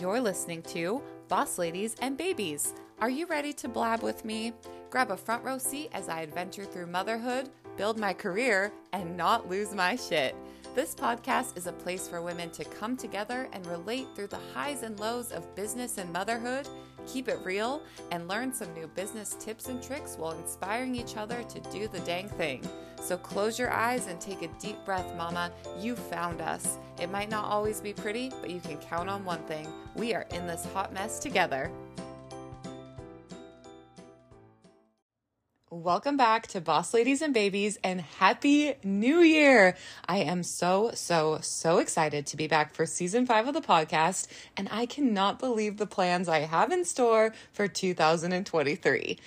You're listening to Boss Ladies and Babies. Are you ready to blab with me? Grab a front row seat as I adventure through motherhood, build my career, and not lose my shit. This podcast is a place for women to come together and relate through the highs and lows of business and motherhood, keep it real, and learn some new business tips and tricks while inspiring each other to do the dang thing. So close your eyes and take a deep breath, Mama. You found us. It might not always be pretty, but you can count on one thing we are in this hot mess together. Welcome back to Boss Ladies and Babies and Happy New Year! I am so, so, so excited to be back for season five of the podcast, and I cannot believe the plans I have in store for 2023.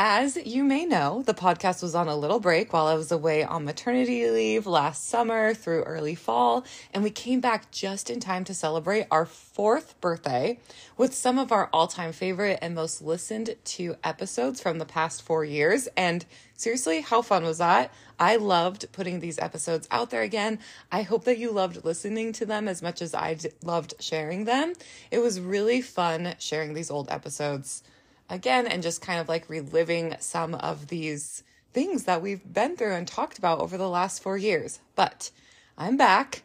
As you may know, the podcast was on a little break while I was away on maternity leave last summer through early fall, and we came back just in time to celebrate our fourth birthday with some of our all time favorite and most listened to episodes from the past four years. And seriously, how fun was that? I loved putting these episodes out there again. I hope that you loved listening to them as much as I loved sharing them. It was really fun sharing these old episodes again and just kind of like reliving some of these things that we've been through and talked about over the last four years. But I'm back.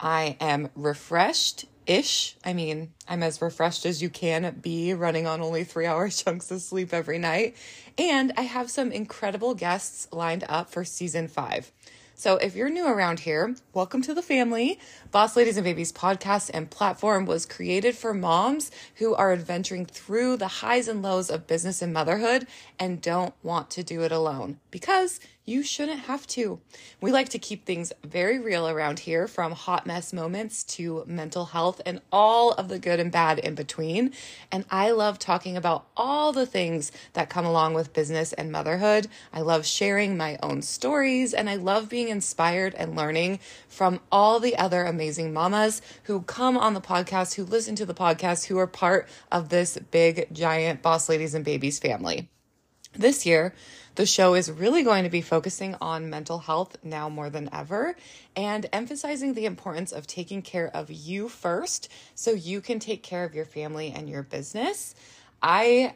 I am refreshed ish. I mean, I'm as refreshed as you can be running on only three hour chunks of sleep every night. And I have some incredible guests lined up for season five. So if you're new around here, welcome to the family. Boss Ladies and Babies podcast and platform was created for moms who are adventuring through the highs and lows of business and motherhood and don't want to do it alone because you shouldn't have to. We like to keep things very real around here from hot mess moments to mental health and all of the good and bad in between. And I love talking about all the things that come along with business and motherhood. I love sharing my own stories and I love being inspired and learning from all the other amazing mamas who come on the podcast, who listen to the podcast, who are part of this big, giant Boss Ladies and Babies family. This year, the show is really going to be focusing on mental health now more than ever and emphasizing the importance of taking care of you first so you can take care of your family and your business. I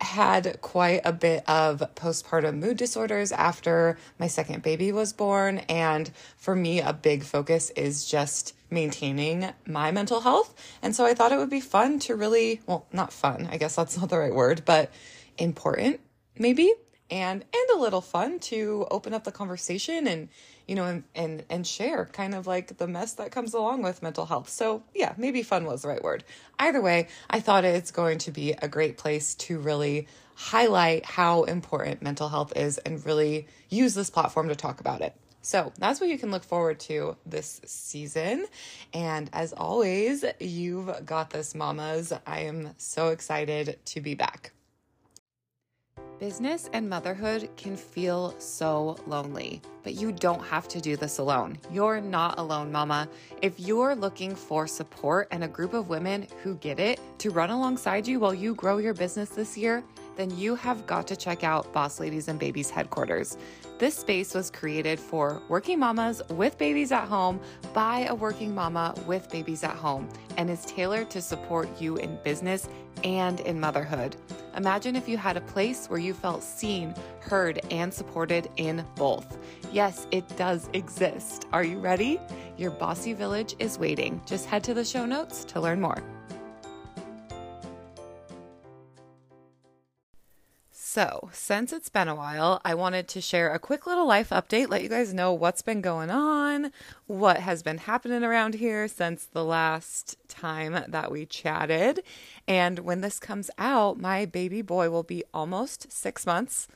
had quite a bit of postpartum mood disorders after my second baby was born. And for me, a big focus is just maintaining my mental health. And so I thought it would be fun to really, well, not fun, I guess that's not the right word, but important maybe and and a little fun to open up the conversation and you know and and and share kind of like the mess that comes along with mental health so yeah maybe fun was the right word either way i thought it's going to be a great place to really highlight how important mental health is and really use this platform to talk about it so that's what you can look forward to this season. And as always, you've got this, mamas. I am so excited to be back. Business and motherhood can feel so lonely, but you don't have to do this alone. You're not alone, mama. If you're looking for support and a group of women who get it to run alongside you while you grow your business this year, then you have got to check out Boss Ladies and Babies headquarters. This space was created for working mamas with babies at home by a working mama with babies at home and is tailored to support you in business and in motherhood. Imagine if you had a place where you felt seen, heard, and supported in both. Yes, it does exist. Are you ready? Your bossy village is waiting. Just head to the show notes to learn more. So, since it's been a while, I wanted to share a quick little life update, let you guys know what's been going on, what has been happening around here since the last time that we chatted. And when this comes out, my baby boy will be almost six months.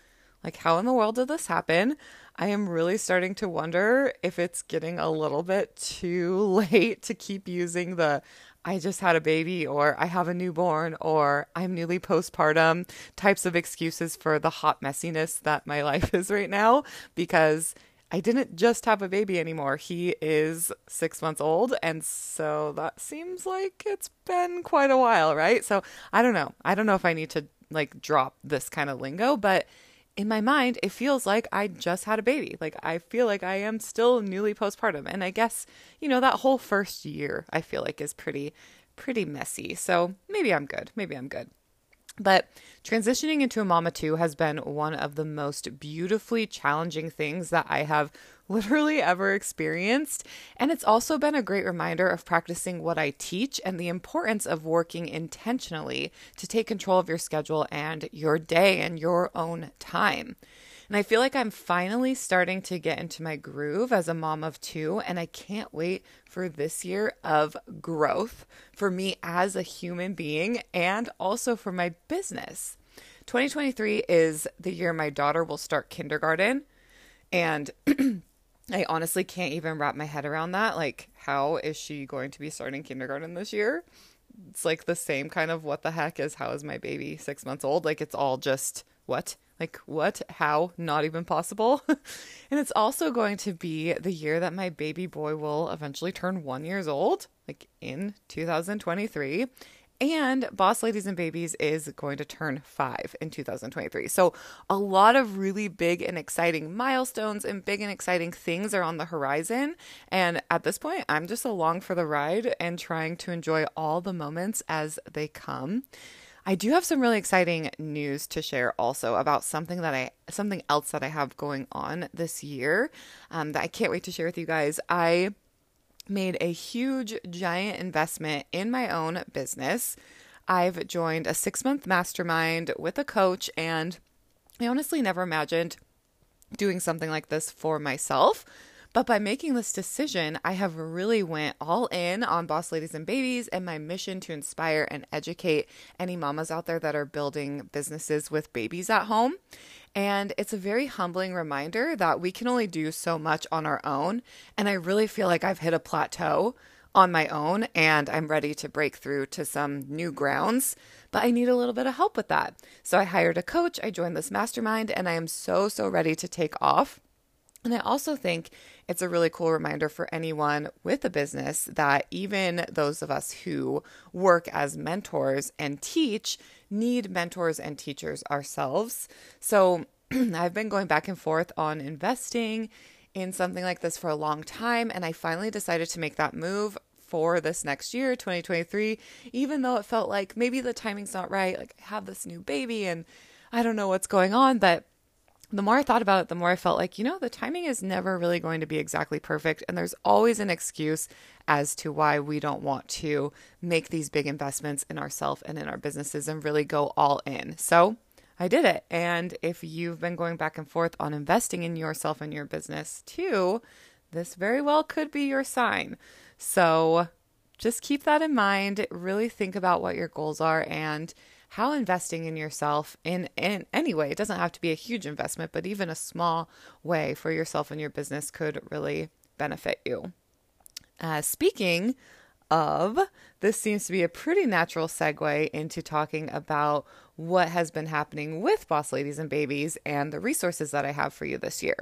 Like, how in the world did this happen? I am really starting to wonder if it's getting a little bit too late to keep using the I just had a baby or I have a newborn or I'm newly postpartum types of excuses for the hot messiness that my life is right now because I didn't just have a baby anymore. He is six months old. And so that seems like it's been quite a while, right? So I don't know. I don't know if I need to like drop this kind of lingo, but in my mind, it feels like I just had a baby. Like I feel like I am still newly postpartum. And I guess, you know, that whole first year I feel like is pretty pretty messy. So maybe I'm good. Maybe I'm good. But transitioning into a mama too has been one of the most beautifully challenging things that I have literally ever experienced. And it's also been a great reminder of practicing what I teach and the importance of working intentionally to take control of your schedule and your day and your own time. And I feel like I'm finally starting to get into my groove as a mom of two. And I can't wait for this year of growth for me as a human being and also for my business. 2023 is the year my daughter will start kindergarten. And I honestly can't even wrap my head around that. Like, how is she going to be starting kindergarten this year? It's like the same kind of what the heck is how is my baby six months old? Like, it's all just what? Like, what? How? Not even possible. and it's also going to be the year that my baby boy will eventually turn one years old, like in 2023. And Boss Ladies and Babies is going to turn five in 2023. So, a lot of really big and exciting milestones and big and exciting things are on the horizon. And at this point, I'm just along for the ride and trying to enjoy all the moments as they come. I do have some really exciting news to share also about something that I something else that I have going on this year um, that I can't wait to share with you guys. I made a huge giant investment in my own business. I've joined a six month mastermind with a coach, and I honestly never imagined doing something like this for myself. But by making this decision, I have really went all in on Boss Ladies and Babies and my mission to inspire and educate any mamas out there that are building businesses with babies at home. And it's a very humbling reminder that we can only do so much on our own. And I really feel like I've hit a plateau on my own and I'm ready to break through to some new grounds, but I need a little bit of help with that. So I hired a coach, I joined this mastermind, and I am so, so ready to take off. And I also think it's a really cool reminder for anyone with a business that even those of us who work as mentors and teach need mentors and teachers ourselves. So I've been going back and forth on investing in something like this for a long time, and I finally decided to make that move for this next year, 2023, even though it felt like maybe the timing's not right. Like, I have this new baby and I don't know what's going on, but the more I thought about it, the more I felt like, you know, the timing is never really going to be exactly perfect. And there's always an excuse as to why we don't want to make these big investments in ourselves and in our businesses and really go all in. So I did it. And if you've been going back and forth on investing in yourself and your business too, this very well could be your sign. So just keep that in mind. Really think about what your goals are and how investing in yourself in, in any way, it doesn't have to be a huge investment, but even a small way for yourself and your business could really benefit you. Uh, speaking of, this seems to be a pretty natural segue into talking about what has been happening with Boss Ladies and Babies and the resources that I have for you this year.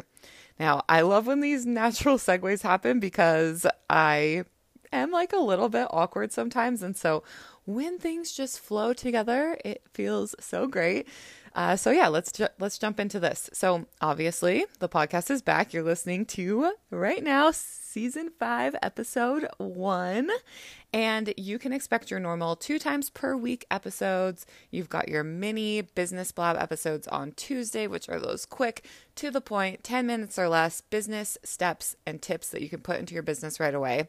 Now, I love when these natural segues happen because I am like a little bit awkward sometimes. And so when things just flow together, it feels so great. Uh, so yeah, let's ju- let's jump into this. So obviously, the podcast is back. You're listening to right now season five, episode one, and you can expect your normal two times per week episodes. You've got your mini business blab episodes on Tuesday, which are those quick, to the point, 10 minutes or less business steps and tips that you can put into your business right away.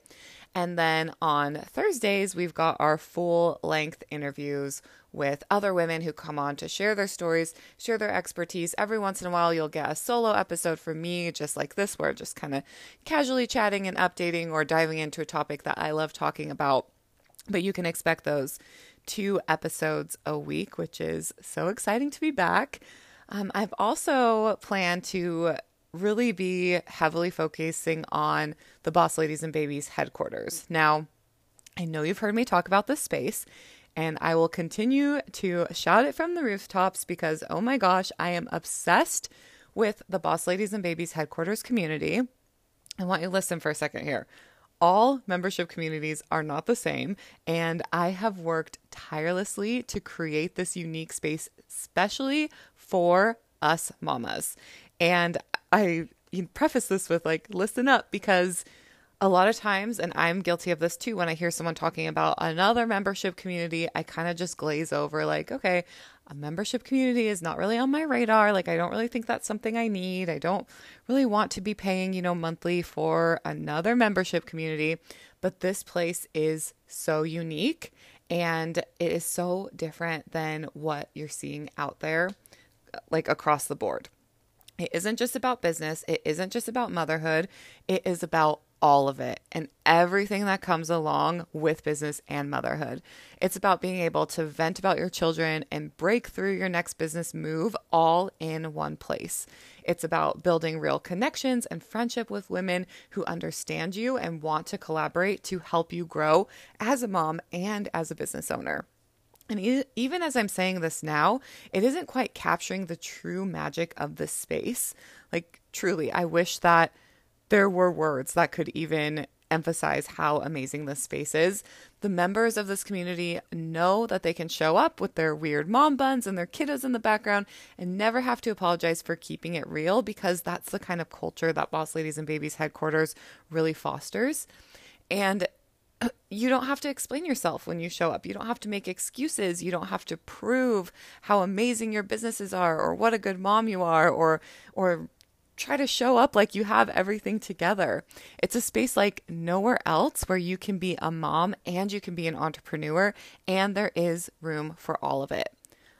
And then on Thursdays, we've got our full length interviews with other women who come on to share their stories, share their expertise. Every once in a while, you'll get a solo episode from me, just like this, where just kind of casually chatting and updating or diving into a topic that I love talking about. But you can expect those two episodes a week, which is so exciting to be back. Um, I've also planned to really be heavily focusing on the Boss Ladies and Babies headquarters. Now, I know you've heard me talk about this space, and I will continue to shout it from the rooftops because, oh my gosh, I am obsessed with the Boss Ladies and Babies headquarters community. I want you to listen for a second here. All membership communities are not the same, and I have worked tirelessly to create this unique space, especially for us mamas. And I preface this with like, listen up because a lot of times, and I'm guilty of this too, when I hear someone talking about another membership community, I kind of just glaze over, like, okay, a membership community is not really on my radar. Like, I don't really think that's something I need. I don't really want to be paying, you know, monthly for another membership community. But this place is so unique and it is so different than what you're seeing out there, uh, like across the board. It isn't just about business, it isn't just about motherhood, it is about all of it and everything that comes along with business and motherhood. It's about being able to vent about your children and break through your next business move all in one place. It's about building real connections and friendship with women who understand you and want to collaborate to help you grow as a mom and as a business owner. And even as I'm saying this now, it isn't quite capturing the true magic of this space. Like, truly, I wish that there were words that could even emphasize how amazing this space is. The members of this community know that they can show up with their weird mom buns and their kiddos in the background and never have to apologize for keeping it real because that's the kind of culture that Boss Ladies and Babies headquarters really fosters. And you don't have to explain yourself when you show up. You don't have to make excuses. You don't have to prove how amazing your businesses are or what a good mom you are or or try to show up like you have everything together. It's a space like nowhere else where you can be a mom and you can be an entrepreneur, and there is room for all of it.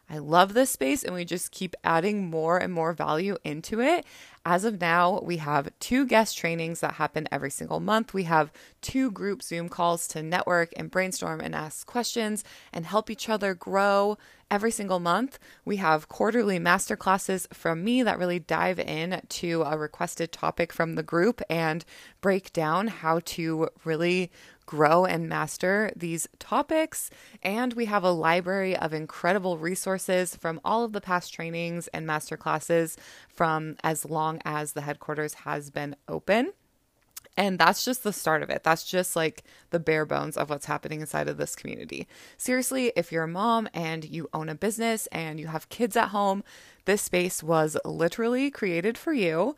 I love this space, and we just keep adding more and more value into it. As of now, we have two guest trainings that happen every single month. We have two group Zoom calls to network and brainstorm and ask questions and help each other grow every single month. We have quarterly masterclasses from me that really dive in to a requested topic from the group and break down how to really grow and master these topics. And we have a library of incredible resources from all of the past trainings and masterclasses from as long as the headquarters has been open. And that's just the start of it. That's just like the bare bones of what's happening inside of this community. Seriously, if you're a mom and you own a business and you have kids at home, this space was literally created for you.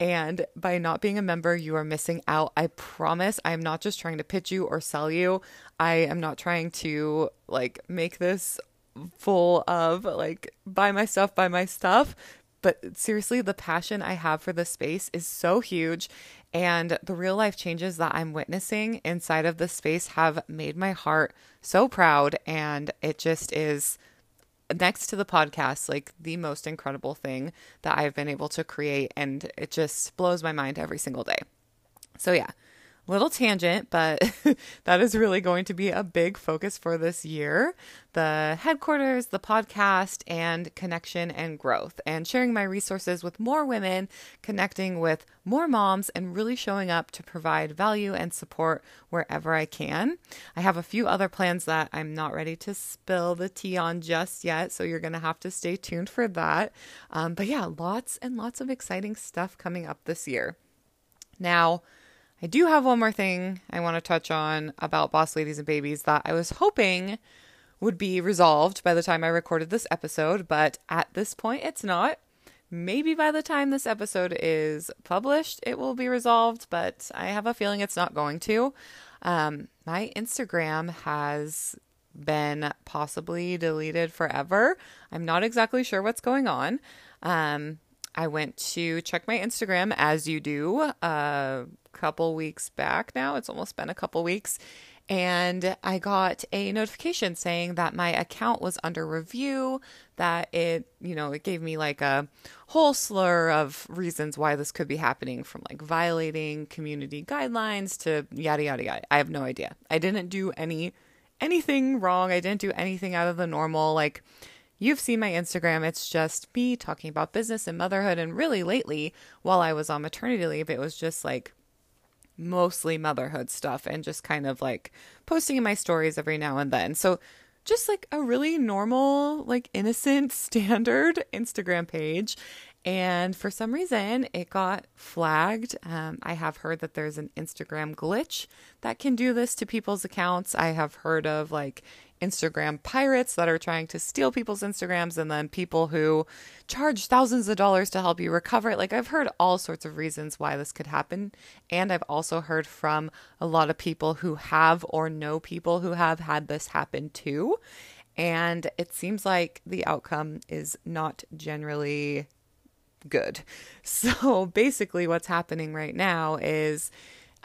And by not being a member, you are missing out. I promise I am not just trying to pitch you or sell you. I am not trying to like make this full of like buy my stuff, buy my stuff. But seriously, the passion I have for this space is so huge. And the real life changes that I'm witnessing inside of this space have made my heart so proud. And it just is next to the podcast, like the most incredible thing that I've been able to create. And it just blows my mind every single day. So, yeah, little tangent, but that is really going to be a big focus for this year the headquarters, the podcast, and connection and growth, and sharing my resources with more women, connecting with more moms, and really showing up to provide value and support wherever I can. I have a few other plans that I'm not ready to spill the tea on just yet, so you're going to have to stay tuned for that. Um, but yeah, lots and lots of exciting stuff coming up this year. Now, I do have one more thing I want to touch on about Boss Ladies and Babies that I was hoping would be resolved by the time I recorded this episode, but at this point it's not. Maybe by the time this episode is published, it will be resolved, but I have a feeling it's not going to. Um, my Instagram has been possibly deleted forever. I'm not exactly sure what's going on. Um, I went to check my Instagram as you do a couple weeks back now. It's almost been a couple weeks. And I got a notification saying that my account was under review, that it, you know, it gave me like a whole slur of reasons why this could be happening from like violating community guidelines to yada, yada, yada. I have no idea. I didn't do any anything wrong. I didn't do anything out of the normal. Like, You've seen my Instagram. It's just me talking about business and motherhood. And really, lately, while I was on maternity leave, it was just like mostly motherhood stuff and just kind of like posting in my stories every now and then. So just like a really normal, like innocent, standard Instagram page. And for some reason, it got flagged. Um, I have heard that there's an Instagram glitch that can do this to people's accounts. I have heard of like Instagram pirates that are trying to steal people's Instagrams and then people who charge thousands of dollars to help you recover it. Like, I've heard all sorts of reasons why this could happen. And I've also heard from a lot of people who have or know people who have had this happen too. And it seems like the outcome is not generally good. So basically, what's happening right now is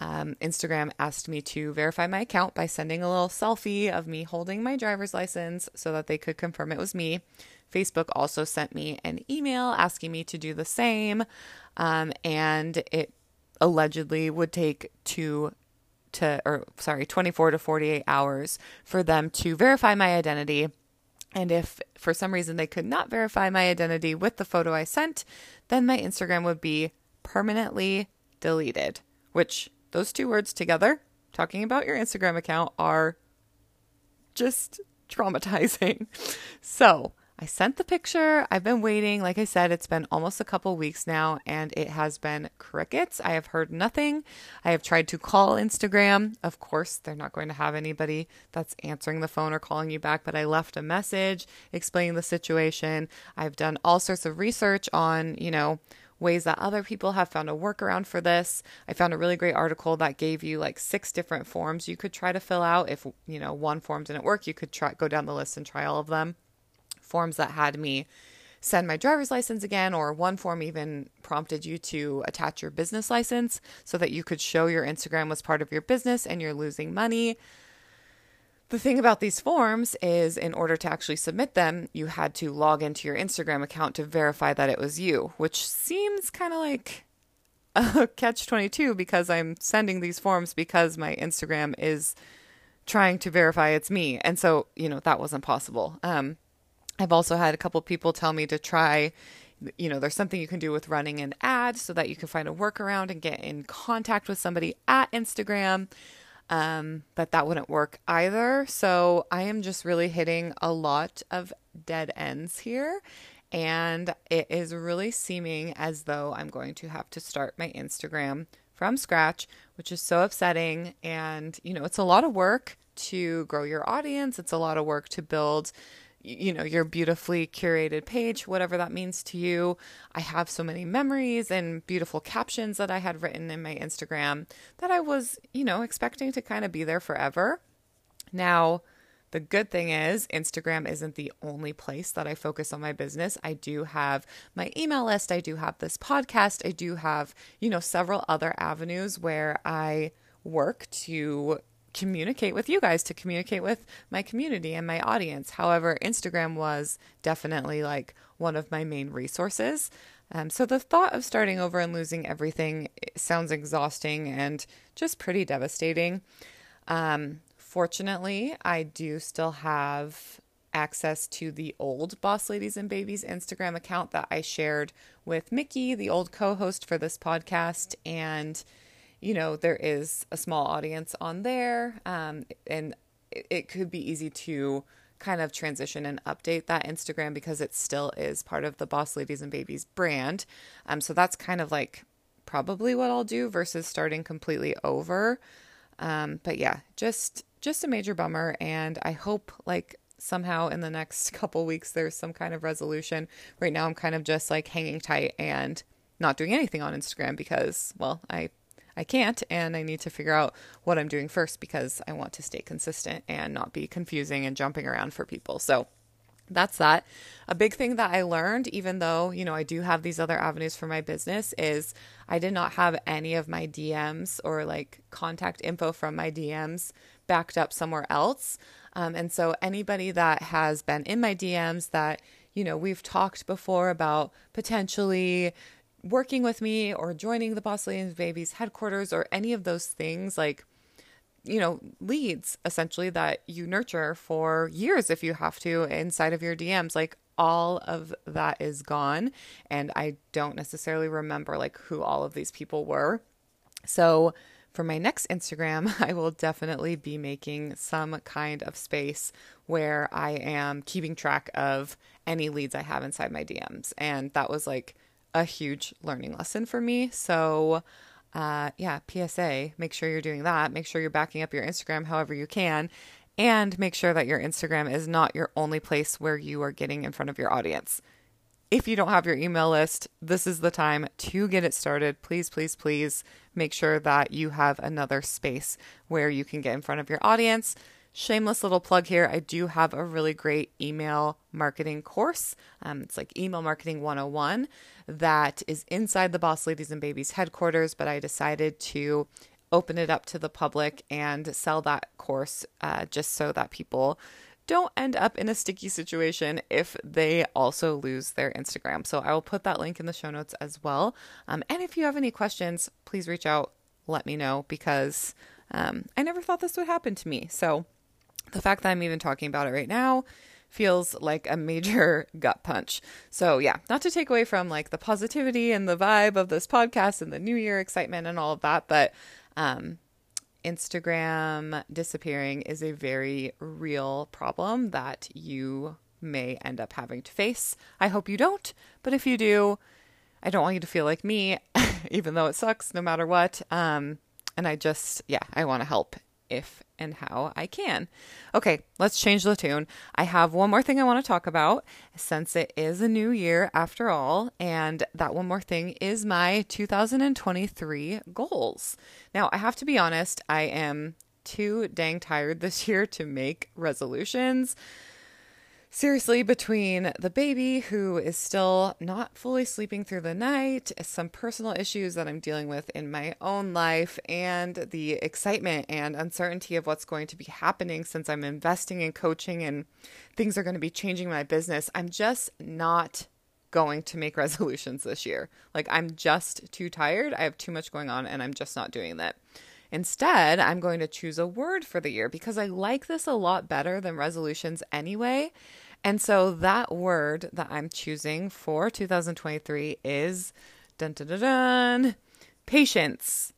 um, Instagram asked me to verify my account by sending a little selfie of me holding my driver's license so that they could confirm it was me. Facebook also sent me an email asking me to do the same, um, and it allegedly would take two to, or sorry, 24 to 48 hours for them to verify my identity. And if for some reason they could not verify my identity with the photo I sent, then my Instagram would be permanently deleted, which those two words together, talking about your Instagram account, are just traumatizing. So, I sent the picture. I've been waiting. Like I said, it's been almost a couple weeks now and it has been crickets. I have heard nothing. I have tried to call Instagram. Of course, they're not going to have anybody that's answering the phone or calling you back, but I left a message explaining the situation. I've done all sorts of research on, you know, ways that other people have found a workaround for this. I found a really great article that gave you like six different forms you could try to fill out. If, you know, one form didn't work, you could try go down the list and try all of them. Forms that had me send my driver's license again, or one form even prompted you to attach your business license so that you could show your Instagram was part of your business and you're losing money. The thing about these forms is, in order to actually submit them, you had to log into your Instagram account to verify that it was you, which seems kind of like a catch 22 because I'm sending these forms because my Instagram is trying to verify it's me. And so, you know, that wasn't possible. Um, I've also had a couple people tell me to try you know, there's something you can do with running an ad so that you can find a workaround and get in contact with somebody at Instagram um, but that wouldn't work either. So I am just really hitting a lot of dead ends here. And it is really seeming as though I'm going to have to start my Instagram from scratch, which is so upsetting. And, you know, it's a lot of work to grow your audience, it's a lot of work to build you know, your beautifully curated page, whatever that means to you. I have so many memories and beautiful captions that I had written in my Instagram that I was, you know, expecting to kind of be there forever. Now, the good thing is, Instagram isn't the only place that I focus on my business. I do have my email list, I do have this podcast, I do have, you know, several other avenues where I work to communicate with you guys, to communicate with my community and my audience. However, Instagram was definitely like one of my main resources. Um, so the thought of starting over and losing everything sounds exhausting and just pretty devastating. Um, fortunately, I do still have access to the old Boss Ladies and Babies Instagram account that I shared with Mickey, the old co host for this podcast. And you know, there is a small audience on there, um, and it, could be easy to kind of transition and update that Instagram because it still is part of the Boss Ladies and Babies brand. Um, so that's kind of like probably what I'll do versus starting completely over. Um, but yeah, just just a major bummer, and I hope like somehow in the next couple weeks there's some kind of resolution. Right now, I'm kind of just like hanging tight and not doing anything on Instagram because, well, I I can't, and I need to figure out what I'm doing first because I want to stay consistent and not be confusing and jumping around for people. So that's that. A big thing that I learned, even though, you know, I do have these other avenues for my business, is I did not have any of my DMs or like contact info from my DMs backed up somewhere else. Um, and so anybody that has been in my DMs that, you know, we've talked before about potentially working with me or joining the Boss Ladies Babies headquarters or any of those things, like, you know, leads essentially that you nurture for years if you have to inside of your DMs. Like, all of that is gone. And I don't necessarily remember like who all of these people were. So, for my next Instagram, I will definitely be making some kind of space where I am keeping track of any leads I have inside my DMs. And that was like a huge learning lesson for me. So, uh, yeah, PSA, make sure you're doing that. Make sure you're backing up your Instagram however you can. And make sure that your Instagram is not your only place where you are getting in front of your audience. If you don't have your email list, this is the time to get it started. Please, please, please make sure that you have another space where you can get in front of your audience. Shameless little plug here. I do have a really great email marketing course. Um, it's like Email Marketing 101 that is inside the Boss Ladies and Babies headquarters, but I decided to open it up to the public and sell that course uh, just so that people don't end up in a sticky situation if they also lose their Instagram. So I will put that link in the show notes as well. Um, and if you have any questions, please reach out, let me know because um, I never thought this would happen to me. So the fact that I'm even talking about it right now feels like a major gut punch. So, yeah, not to take away from like the positivity and the vibe of this podcast and the new year excitement and all of that, but um, Instagram disappearing is a very real problem that you may end up having to face. I hope you don't, but if you do, I don't want you to feel like me, even though it sucks no matter what. Um, and I just, yeah, I want to help if and how I can. Okay, let's change the tune. I have one more thing I want to talk about since it is a new year after all, and that one more thing is my 2023 goals. Now, I have to be honest, I am too dang tired this year to make resolutions seriously, between the baby who is still not fully sleeping through the night, some personal issues that I'm dealing with in my own life, and the excitement and uncertainty of what's going to be happening since I'm investing in coaching and things are going to be changing my business, I'm just not going to make resolutions this year. Like, I'm just too tired. I have too much going on, and I'm just not doing that. Instead, I'm going to choose a word for the year because I like this a lot better than resolutions anyway. And so that word that I'm choosing for 2023 is dun dun dun, dun patience.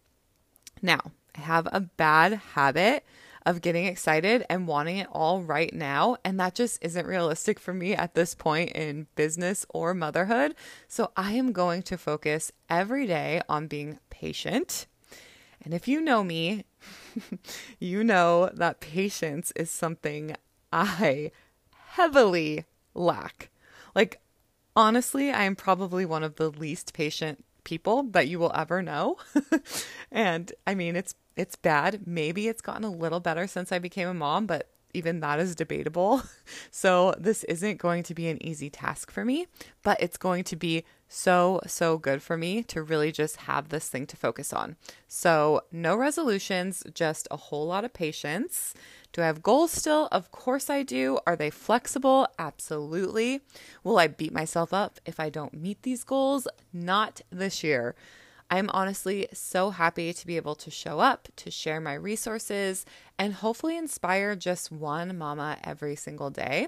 Now, I have a bad habit of getting excited and wanting it all right now. And that just isn't realistic for me at this point in business or motherhood. So I am going to focus every day on being patient. And if you know me, you know that patience is something I heavily lack. Like, honestly, I am probably one of the least patient people that you will ever know. and I mean, it's it's bad. Maybe it's gotten a little better since I became a mom, but even that is debatable. So, this isn't going to be an easy task for me, but it's going to be so, so good for me to really just have this thing to focus on. So, no resolutions, just a whole lot of patience. Do I have goals still? Of course I do. Are they flexible? Absolutely. Will I beat myself up if I don't meet these goals? Not this year. I'm honestly so happy to be able to show up, to share my resources, and hopefully inspire just one mama every single day.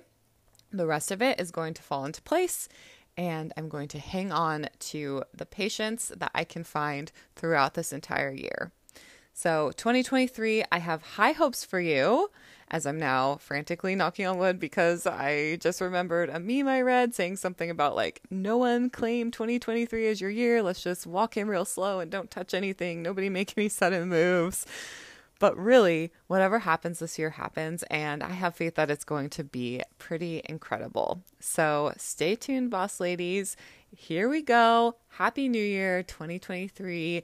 The rest of it is going to fall into place, and I'm going to hang on to the patience that I can find throughout this entire year. So, 2023, I have high hopes for you as I'm now frantically knocking on wood because I just remembered a meme I read saying something about like, no one claim 2023 as your year. Let's just walk in real slow and don't touch anything. Nobody make any sudden moves. But really, whatever happens this year happens, and I have faith that it's going to be pretty incredible. So stay tuned, boss ladies. Here we go. Happy New Year 2023.